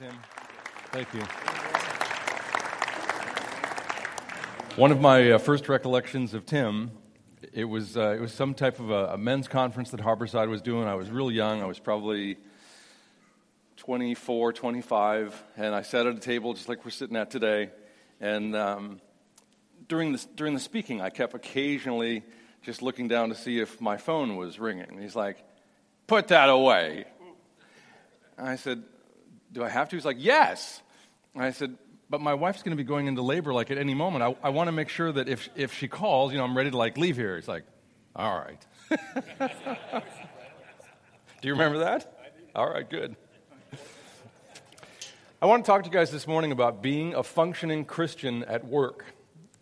you, Tim. Thank you. One of my uh, first recollections of Tim, it was, uh, it was some type of a, a, men's conference that Harborside was doing. I was real young. I was probably 24, 25, and I sat at a table just like we're sitting at today. And um, during, the, during the speaking, I kept occasionally just looking down to see if my phone was ringing. He's like, put that away. I said, do I have to? He's like, yes. I said, but my wife's going to be going into labor like at any moment. I, I want to make sure that if, if she calls, you know, I'm ready to like leave here. He's like, all right. do you remember that? All right, good. I want to talk to you guys this morning about being a functioning Christian at work.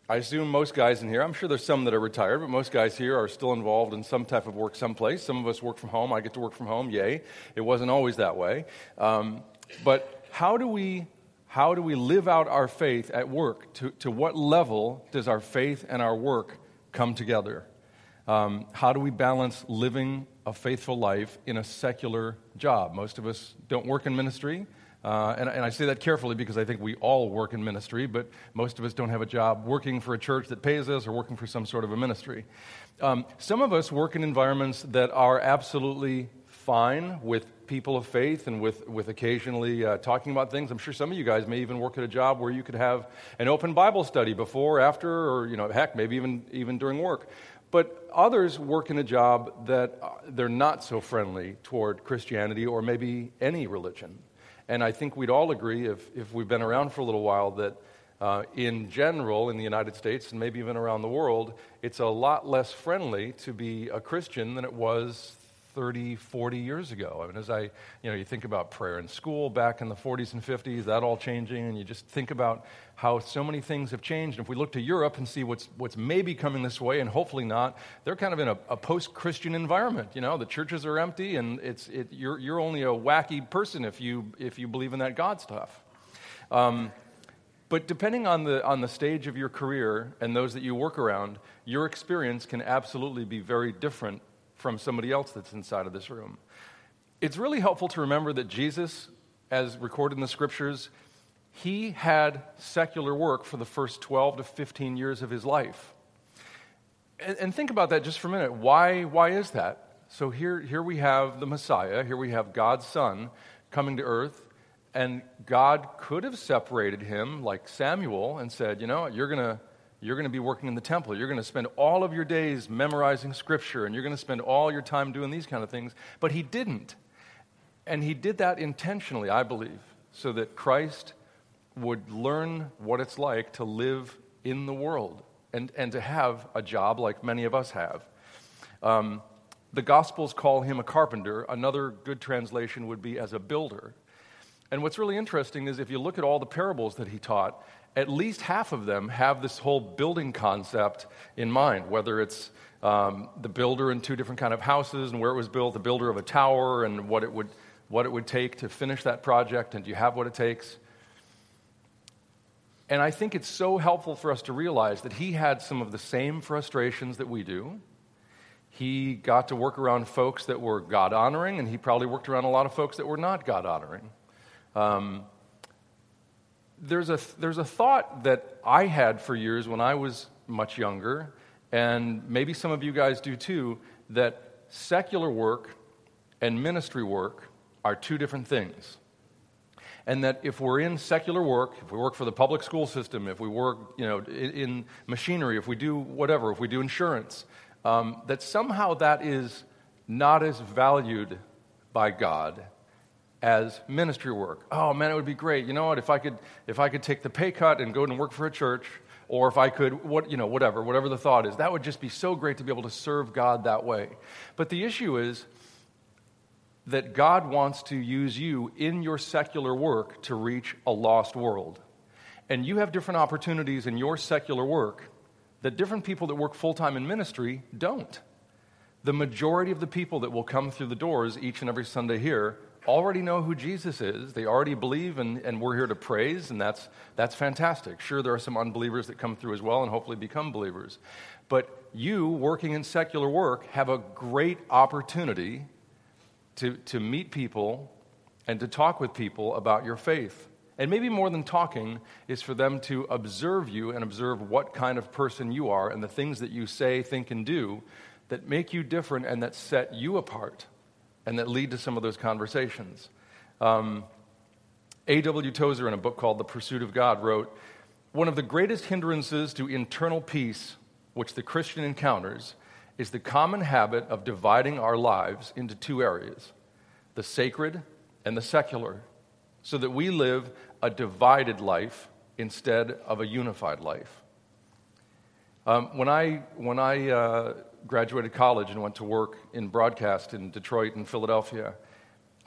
I assume most guys in here, I'm sure there's some that are retired, but most guys here are still involved in some type of work someplace. Some of us work from home. I get to work from home, yay. It wasn't always that way. Um, but how do we how do we live out our faith at work? To, to what level does our faith and our work come together? Um, how do we balance living a faithful life in a secular job? Most of us don't work in ministry. Uh, and, and, I say that carefully because I think we all work in ministry, but most of us don't have a job working for a church that pays us or working for some sort of a ministry. Um, some of us work in environments that are absolutely fine with people of faith and with, with occasionally uh, talking about things. I'm sure some of you guys may even work at a job where you could have an open Bible study before, after, or, you know, heck, maybe even, even during work. But others work in a job that uh, they're not so friendly toward Christianity or maybe any religion. And I think we'd all agree, if, if we've been around for a little while, that uh, in general, in the United States and maybe even around the world, it's a lot less friendly to be a Christian than it was 30, 40 years ago. I mean, as I, you know, you think about prayer in school back in the 40s and 50s, that all changing, and you just think about how so many things have changed. And if we look to Europe and see what's, what's maybe coming this way, and hopefully not, they're kind of in a, a post Christian environment. You know, the churches are empty, and it's, it, you're, you're only a wacky person if you, if you believe in that God stuff. Um, but depending on the, on the stage of your career and those that you work around, your experience can absolutely be very different from somebody else that's inside of this room. It's really helpful to remember that Jesus, as recorded in the scriptures, he had secular work for the first 12 to 15 years of his life. And, and think about that just for a minute. Why, why is that? So here, here we have the Messiah, here we have God's Son coming to earth, and God could have separated him like Samuel and said, You know, you're going to you're going to be working in the temple. You're going to spend all of your days memorizing scripture, and you're going to spend all your time doing these kind of things. But he didn't. And he did that intentionally, I believe, so that Christ would learn what it's like to live in the world and, and to have a job like many of us have. Um, the Gospels call him a carpenter. Another good translation would be as a builder. And what's really interesting is if you look at all the parables that he taught, at least half of them have this whole building concept in mind, whether it's um, the builder in two different kind of houses and where it was built, the builder of a tower and what it would, what it would take to finish that project, and do you have what it takes? And I think it's so helpful for us to realize that he had some of the same frustrations that we do. He got to work around folks that were God honoring, and he probably worked around a lot of folks that were not God honoring. Um, there's a, there's a thought that I had for years when I was much younger, and maybe some of you guys do too, that secular work and ministry work are two different things. And that if we're in secular work, if we work for the public school system, if we work you know, in, in machinery, if we do whatever, if we do insurance, um, that somehow that is not as valued by God as ministry work. Oh man, it would be great. You know what? If I could, if I could take the pay cut and go and work for a church, or if I could, what you know, whatever, whatever the thought is, that would just be so great to be able to serve God that way. But the issue is that God wants to use you in your secular work to reach a lost world, and you have different opportunities in your secular work that different people that work full time in ministry don't. The majority of the people that will come through the doors each and every Sunday here already know who Jesus is. They already believe, and, and we're here to praise, and that's, that's fantastic. Sure, there are some unbelievers that come through as well and hopefully become believers. But you, working in secular work, have a great opportunity to, to meet people and to talk with people about your faith. And maybe more than talking is for them to observe you and observe what kind of person you are and the things that you say, think, and do that make you different and that set you apart and that lead to some of those conversations. Um, A.W. Tozer, in a book called The Pursuit of God, wrote One of the greatest hindrances to internal peace which the Christian encounters is the common habit of dividing our lives into two areas the sacred and the secular, so that we live a divided life instead of a unified life. Um, when I, when I uh, graduated college and went to work in broadcast in Detroit and Philadelphia,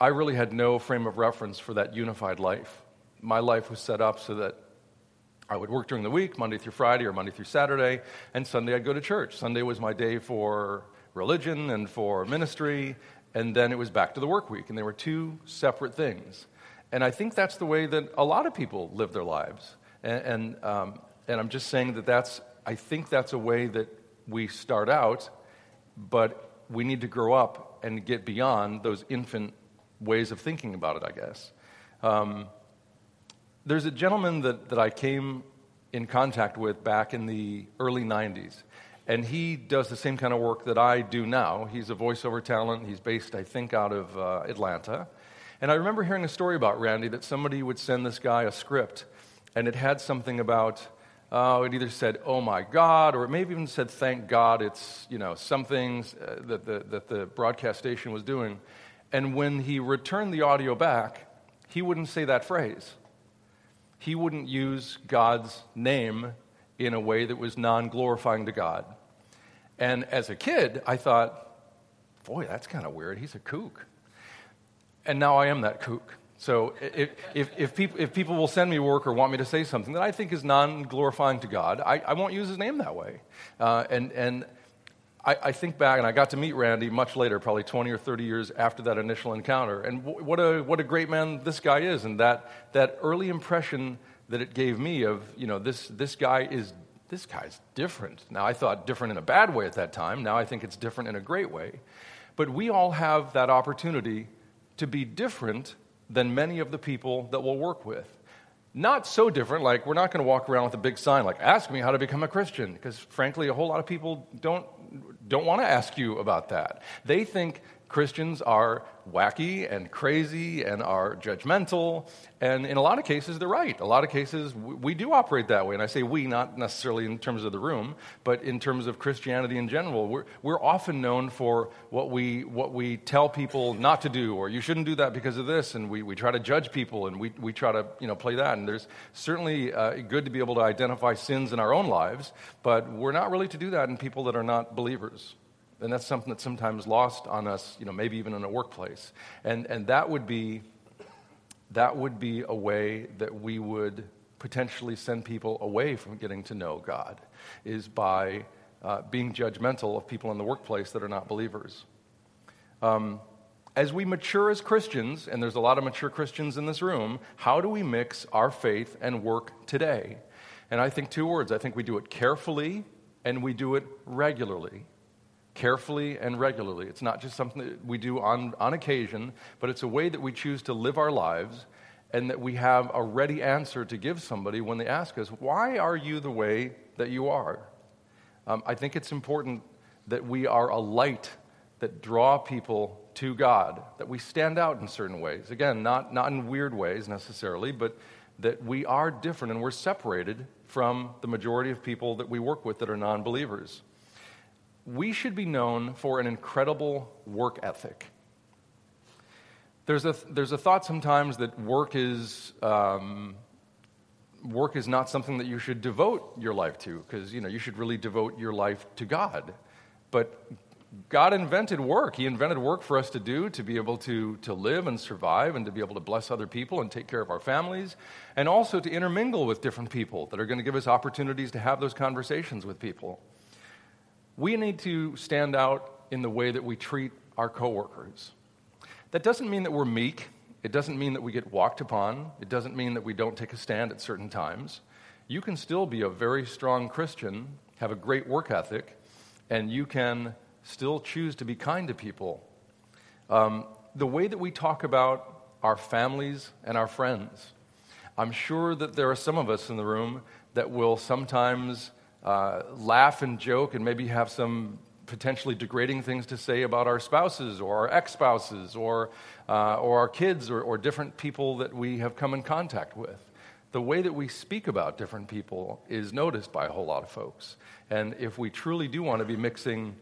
I really had no frame of reference for that unified life. My life was set up so that I would work during the week, Monday through Friday or Monday through Saturday, and Sunday I'd go to church. Sunday was my day for religion and for ministry, and then it was back to the work week, and they were two separate things. And I think that's the way that a lot of people live their lives. And, and, um, and I'm just saying that that's, I think that's a way that we start out, but we need to grow up and get beyond those infant ways of thinking about it, I guess. Um, there's a gentleman that, that I came in contact with back in the early 90s, and he does the same kind of work that I do now. He's a voiceover talent. He's based, I think, out of uh, Atlanta. And I remember hearing a story about Randy that somebody would send this guy a script, and it had something about, uh, it either said, oh my God, or it maybe even said, thank God, it's, you know, something uh, that, the, that the broadcast station was doing. And when he returned the audio back, he wouldn't say that phrase he wouldn't use God's name in a way that was non glorifying to God. And as a kid, I thought, boy, that's kind of weird. He's a kook. And now I am that kook. So if, if, if, people, if people will send me work or want me to say something that I think is non glorifying to God, I, I won't use his name that way. Uh, and, and I, I, think back, and I got to meet Randy much later, probably 20 or 30 years after that initial encounter. And w- what, a, what a great man this guy is. And that, that early impression that it gave me of, you know, this, this guy is, this guy's different. Now, I thought different in a bad way at that time. Now I think it's different in a great way. But we all have that opportunity to be different than many of the people that we'll work with not so different. Like, we're not going to walk around with a big sign like, ask me how to become a Christian, because frankly, a whole lot of people don't, don't want to ask you about that. They think Christians are wacky and crazy and are judgmental. And in a lot of cases, they're right. A lot of cases, we do operate that way. And I say we, not necessarily in terms of the room, but in terms of Christianity in general. We're, we're often known for what we, what we tell people not to do, or you shouldn't do that because of this. And we, we try to judge people and we, we try to you know, play that. And there's certainly uh, good to be able to identify sins in our own lives, but we're not really to do that in people that are not believers. And that's something that's sometimes lost on us, you know, maybe even in a workplace. And, and that, would be, that would be a way that we would potentially send people away from getting to know God, is by uh, being judgmental of people in the workplace that are not believers. Um, as we mature as Christians, and there's a lot of mature Christians in this room, how do we mix our faith and work today? And I think two words. I think we do it carefully and we do it regularly carefully and regularly. It's not just something that we do on, on occasion, but it's a way that we choose to live our lives and that we have a ready answer to give somebody when they ask us, Why are you the way that you are? Um, I think it's important that we are a light that draw people to God, that we stand out in certain ways. Again, not, not in weird ways necessarily, but that we are different and we're separated from the majority of people that we work with that are non believers we should be known for an incredible work ethic. There's a, there's a thought sometimes that work is, um, work is not something that you should devote your life to, because you, know, you should really devote your life to God. But God invented work. He invented work for us to do, to be able to, to live and survive, and to be able to bless other people and take care of our families, and also to intermingle with different people that are going to give us opportunities to have those conversations with people we need to stand out in the way that we treat our coworkers. That doesn't mean that we're meek. It doesn't mean that we get walked upon. It doesn't mean that we don't take a stand at certain times. You can still be a very strong Christian, have a great work ethic, and you can still choose to be kind to people. Um, the way that we talk about our families, and our friends. I'm sure that there are some of us in the room that will sometimes uh, laugh and joke and maybe have some potentially degrading things to say about our spouses or our ex spouses or, uh, or our kids or, or different people that we have come in contact with. The way that we speak about different people is noticed by a whole lot of folks. And if we truly do want to be mixing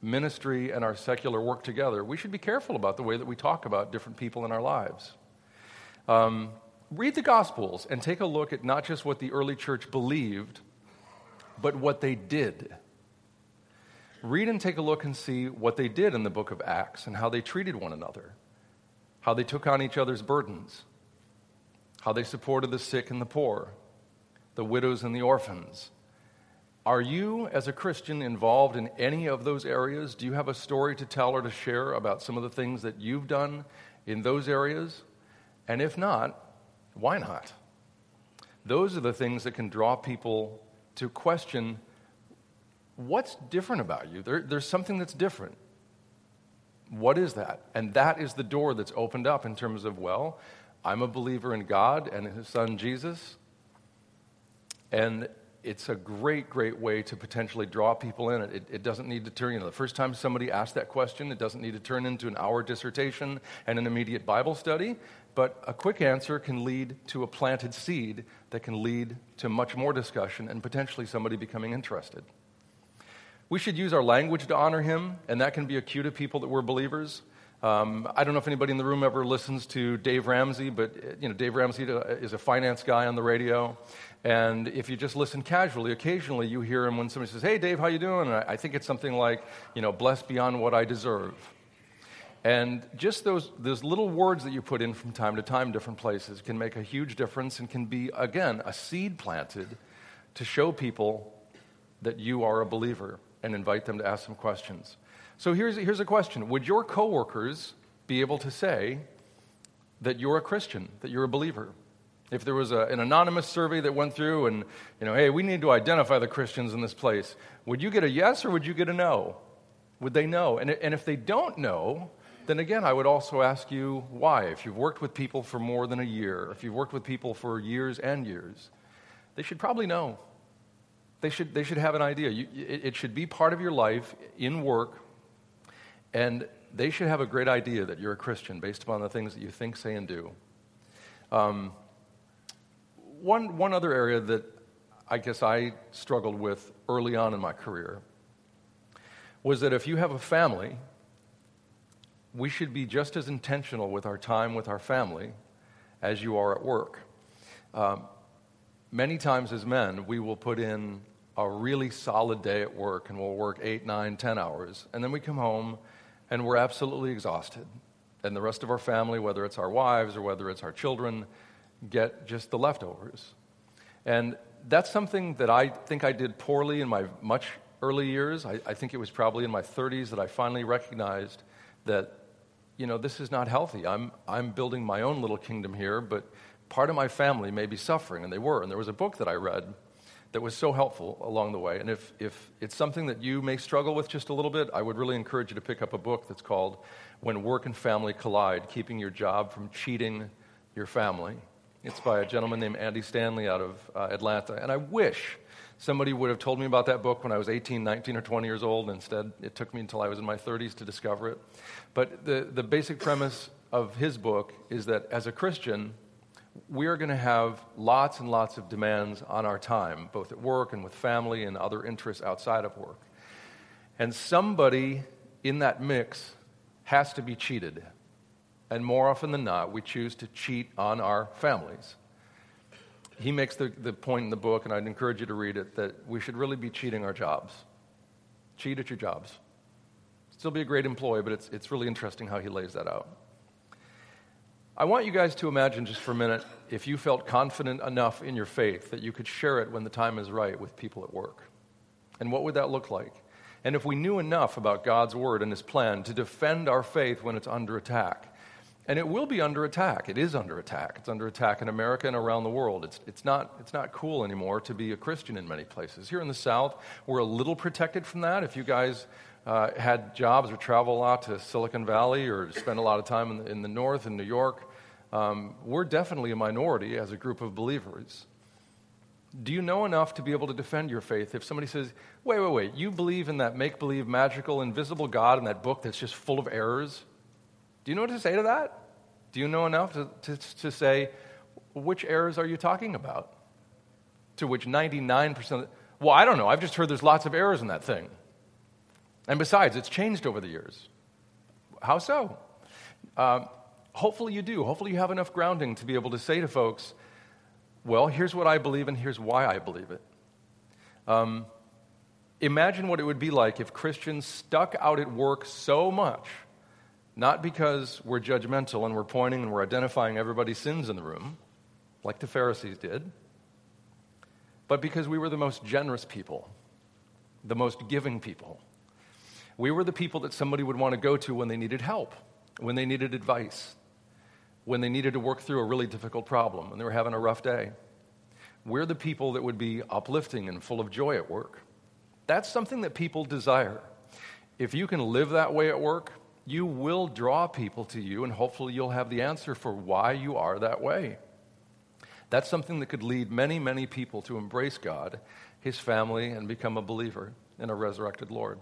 ministry and our secular work together, we should be careful about the way that we talk about different people in our lives. Um, read the Gospels and take a look at not just what the early church believed, but what they did. Read and take a look and see what they did in the book of Acts and how they treated one another, how they took on each other's burdens, how they supported the sick and the poor, the widows and the orphans. Are you, as a Christian, involved in any of those areas? Do you have a story to tell or to share about some of the things that you've done in those areas? And if not, why not? Those are the things that can draw people to question what's different about you? There, there's something that's different. What is that? And that is the door that's opened up in terms of, well, I'm a believer in God and His Son Jesus. And it's a great, great way to potentially draw people in. It, it doesn't need to turn, you know, the first time somebody asks that question, it doesn't need to turn into an hour dissertation and an immediate Bible study. But a quick answer can lead to a planted seed that can lead to much more discussion and potentially somebody becoming interested. We should use our language to honor him, and that can be a cue to people that we're believers. Um, I don't know if anybody in the room ever listens to Dave Ramsey, but you know Dave Ramsey is a finance guy on the radio, and if you just listen casually, occasionally you hear him when somebody says, "Hey, Dave, how you doing?" And I, I think it's something like, you know, "Blessed beyond what I deserve." And just those, those little words that you put in from time to time, different places, can make a huge difference and can be, again, a seed planted to show people that you are a believer and invite them to ask some questions. So here's, here's a question Would your coworkers be able to say that you're a Christian, that you're a believer? If there was a, an anonymous survey that went through and, you know, hey, we need to identify the Christians in this place, would you get a yes or would you get a no? Would they know? And, and if they don't know, then again, I would also ask you why. If you've worked with people for more than a year, if you've worked with people for years and years, they should probably know. They should, they should have an idea. You, it, it should be part of your life in work, and they should have a great idea that you're a Christian based upon the things that you think, say, and do. Um, one, one other area that I guess I struggled with early on in my career was that if you have a family, we should be just as intentional with our time with our family as you are at work. Um, many times as men, we will put in a really solid day at work and we'll work eight, nine, ten hours. And then we come home and we're absolutely exhausted. And the rest of our family, whether it's our wives or whether it's our children, get just the leftovers. And that's something that I think I did poorly in my much early years. I, I think it was probably in my 30s that I finally recognized that, you know, this is not healthy. I'm, I'm building my own little kingdom here, but part of my family may be suffering, and they were. And there was a book that I read that was so helpful along the way. And if, if it's something that you may struggle with just a little bit, I would really encourage you to pick up a book that's called When Work and Family Collide Keeping Your Job from Cheating Your Family. It's by a gentleman named Andy Stanley out of uh, Atlanta. And I wish somebody would have told me about that book when I was 18, 19, or 20 years old. Instead, it took me until I was in my 30s to discover it. But the, the basic premise of his book is that as a Christian, we are going to have lots and lots of demands on our time, both at work and with family and other interests outside of work. And somebody in that mix has to be cheated. And more often than not, we choose to cheat on our families. He makes the, the point in the book, and I'd encourage you to read it, that we should really be cheating our jobs. Cheat at your jobs. Still be a great employee, but it's, it's really interesting how he lays that out. I want you guys to imagine just for a minute if you felt confident enough in your faith that you could share it when the time is right with people at work. And what would that look like? And if we knew enough about God's word and his plan to defend our faith when it's under attack. And it will be under attack. It is under attack. It's under attack in America and around the world. It's, it's, not, it's not cool anymore to be a Christian in many places. Here in the South, we're a little protected from that. If you guys uh, had jobs or travel a lot to Silicon Valley or spend a lot of time in the, in the North in New York, um, we're definitely a minority as a group of believers. Do you know enough to be able to defend your faith if somebody says, wait, wait, wait, you believe in that make believe, magical, invisible God in that book that's just full of errors? Do you know what to say to that? Do you know enough to, to, to say, which errors are you talking about? To which 99%, well, I don't know. I've just heard there's lots of errors in that thing. And besides, it's changed over the years. How so? Uh, hopefully you do. Hopefully you have enough grounding to be able to say to folks, well, here's what I believe and here's why I believe it. Um, imagine what it would be like if Christians stuck out at work so much, not because we're judgmental and we're pointing and we're identifying everybody's sins in the room, like the Pharisees did, but because we were the most generous people, the most giving people. We were the people that somebody would want to go to when they needed help, when they needed advice, when they needed to work through a really difficult problem, when they were having a rough day. We're the people that would be uplifting and full of joy at work. That's something that people desire. If you can live that way at work, you will draw people to you, and hopefully you'll have the answer for why you are that way. That's something that could lead many, many people to embrace God, His family, and become a believer in a resurrected Lord.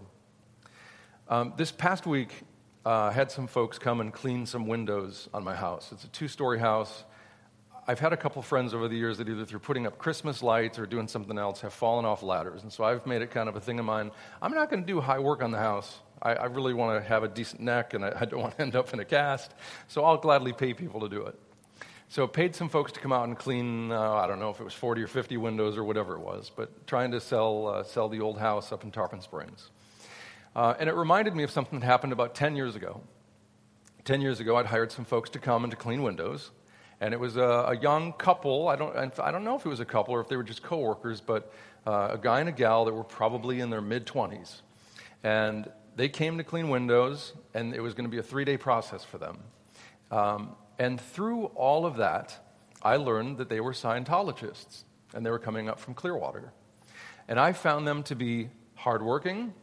Um, this past week, uh, had some folks come and clean some windows on my house. It's a two story house. I've had a couple friends over the years that either through putting up Christmas lights or doing something else have fallen off ladders. And so I've made it kind of a thing of mine. I'm not going to do high work on the house. I, I really want to have a decent neck and I, I don't want to end up in a cast. So I'll gladly pay people to do it. So I paid some folks to come out and clean, uh, I don't know if it was 40 or 50 windows or whatever it was, but trying to sell, uh, sell the old house up in Tarpon Springs. Uh, and it reminded me of something that happened about 10 years ago. 10 years ago, I'd hired some folks to come and to clean windows. And it was a, a young couple. I don't, I don't know if it was a couple or if they were just coworkers, but uh, a guy and a gal that were probably in their mid 20s. And they came to clean windows, and it was going to be a three day process for them. Um, and through all of that, I learned that they were Scientologists, and they were coming up from Clearwater. And I found them to be hardworking,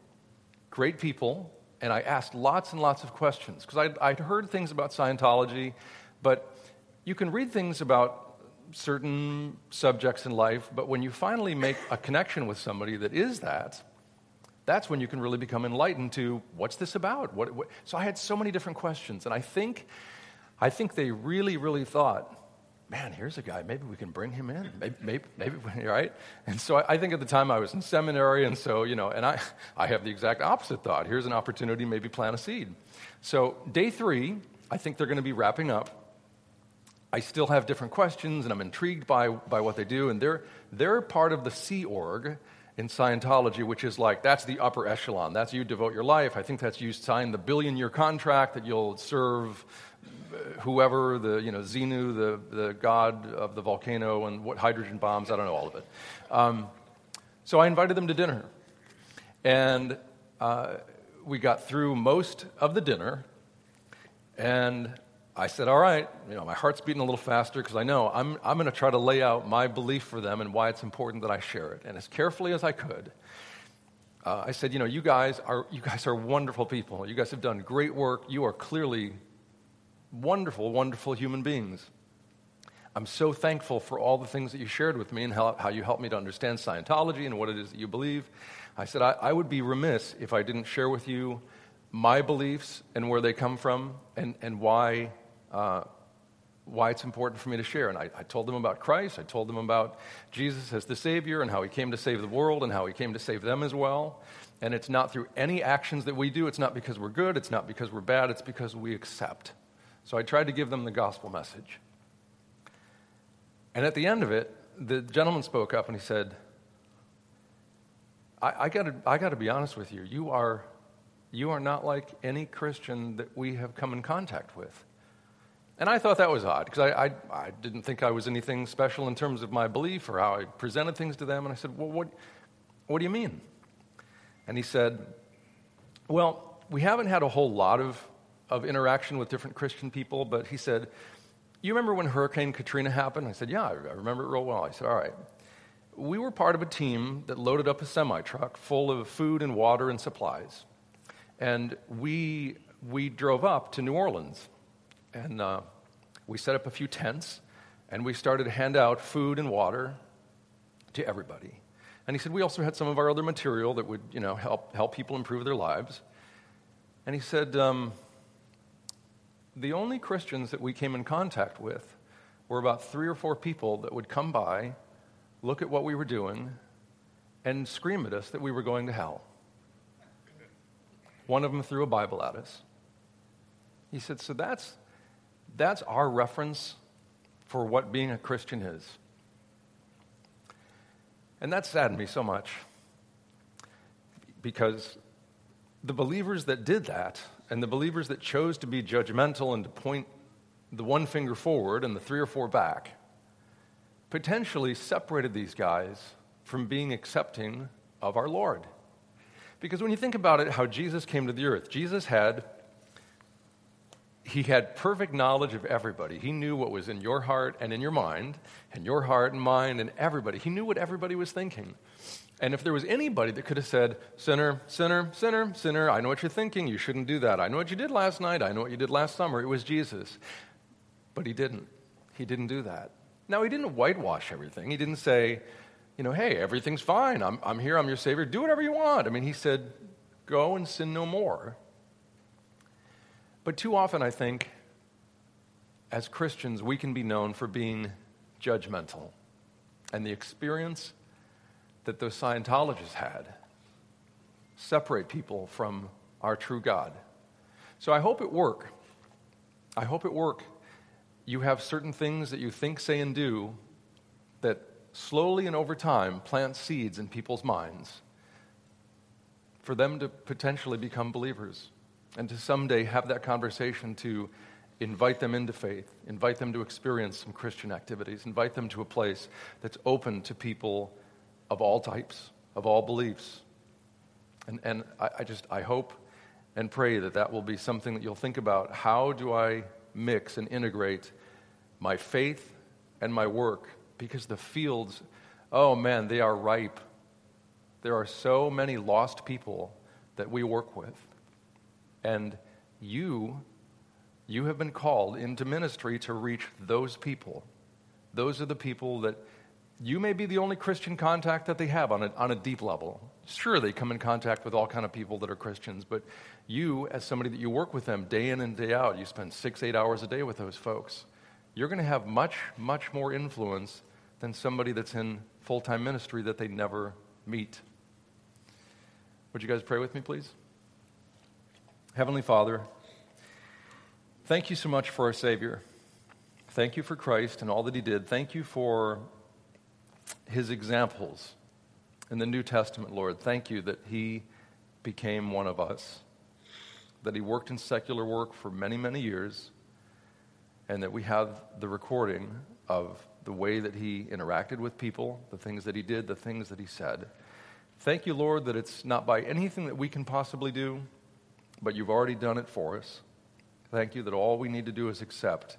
great people, and I asked lots and lots of questions because I'd, I'd, heard things about Scientology, but you can read things about certain subjects in life, but when you finally make a connection with somebody that is that, that's when you can really become enlightened to what's this about? What, what? So I had so many different questions, and I think, I think they really, really thought man, here's a guy. Maybe we can bring him in. Maybe, maybe, maybe right? And so I, I, think at the time I was in seminary, and so, you know, and I, I have the exact opposite thought. Here's an opportunity, maybe plant a seed. So day three, I think they're going to be wrapping up. I still have different questions, and I'm intrigued by, by what they do. And they're, they're part of the Sea Org in Scientology, which is like, that's the upper echelon. That's you devote your life. I think that's you sign the billion year contract that you'll serve whoever, the, you know, Xenu, the, the god of the volcano, and what hydrogen bombs, I don't know all of it. Um, so I invited them to dinner. And uh, we got through most of the dinner. And I said, All right, you know, my heart's beating a little faster because I know I'm, I'm going to try to lay out my belief for them and why it's important that I share it. And as carefully as I could, uh, I said, You know, you guys, are, you guys are wonderful people. You guys have done great work. You are clearly wonderful, wonderful human beings. I'm so thankful for all the things that you shared with me and how, how you helped me to understand Scientology and what it is that you believe. I said, I, I would be remiss if I didn't share with you my beliefs and where they come from and, and why, uh, why it's important for me to share. And I, I told them about Christ. I told them about Jesus as the Savior and how He came to save the world and how He came to save them as well. And it's not through any actions that we do. It's not because we're good. It's not because we're bad. It's because we accept. So I tried to give them the gospel message. And at the end of it, the gentleman spoke up and he said, I, I got to be honest with you. You are, you are not like any Christian that we have come in contact with. And I thought that was odd because I, I, I, didn't think I was anything special in terms of my belief or how I presented things to them. And I said, Well, what, what do you mean? And he said, Well, we haven't had a whole lot of of interaction with different Christian people, but he said, You remember when Hurricane Katrina happened? I said, Yeah, I remember it real well. I said, All right. We were part of a team that loaded up a semi truck full of food and water and supplies. And we, we drove up to New Orleans. And uh, we set up a few tents and we started to hand out food and water to everybody. And he said, We also had some of our other material that would, you know, help, help people improve their lives. And he said, um, The only Christians that we came in contact with were about three or four people that would come by, look at what we were doing, and scream at us that we were going to hell. One of them threw a Bible at us. He said, So that's, that's our reference for what being a Christian is. And that saddened me so much because the believers that did that and the believers that chose to be judgmental and to point the one finger forward and the three or four back potentially separated these guys from being accepting of our Lord. Because when you think about it, how Jesus came to the earth, Jesus had he had perfect knowledge of everybody. He knew what was in your heart and in your mind, and your heart and mind and everybody. He knew what everybody was thinking. And if there was anybody that could have said, Sinner, sinner, sinner, sinner, I know what you're thinking. You shouldn't do that. I know what you did last night. I know what you did last summer. It was Jesus. But he didn't. He didn't do that. Now, he didn't whitewash everything. He didn't say, you know, hey, everything's fine. I'm, I'm here. I'm your Savior. Do whatever you want. I mean, he said, go and sin no more. But too often, I think, as Christians, we can be known for being judgmental. And the experience that those Scientologists had separate people from our true God. So I hope it work. I hope it work. You have certain things that you think, say, and do that slowly and over time plant seeds in people's minds for them to potentially become believers and to someday have that conversation to invite them into faith, invite them to experience some Christian activities, invite them to a place that's open to people of all types, of all beliefs. And, and I, I just, I hope and pray that that will be something that you'll think about. How do I mix and integrate my faith and my work? Because the fields, oh man, they are ripe. There are so many lost people that we work with. And you, you have been called into ministry to reach those people. Those are the people that you may be the only Christian contact that they have on a, on a deep level. Sure, they come in contact with all kind of people that are Christians, but you, as somebody that you work with them day in and day out, you spend six, eight hours a day with those folks. You're going to have much, much more influence than somebody that's in full time ministry that they never meet. Would you guys pray with me, please? Heavenly Father, thank you so much for our Savior. Thank you for Christ and all that He did. Thank you for His examples in the New Testament, Lord. Thank you that He became one of us, that He worked in secular work for many, many years, and that we have the recording of the way that He interacted with people, the things that He did, the things that He said. Thank you, Lord, that it's not by anything that we can possibly do but you've already done it for us. Thank you that all we need to do is accept.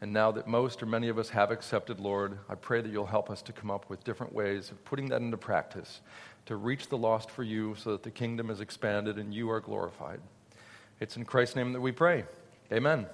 And now that most or many of us have accepted, Lord, I pray that you'll help us to come up with different ways of putting that into practice to reach the lost for you so that the kingdom is expanded and you are glorified. It's in Christ's name that we pray. Amen.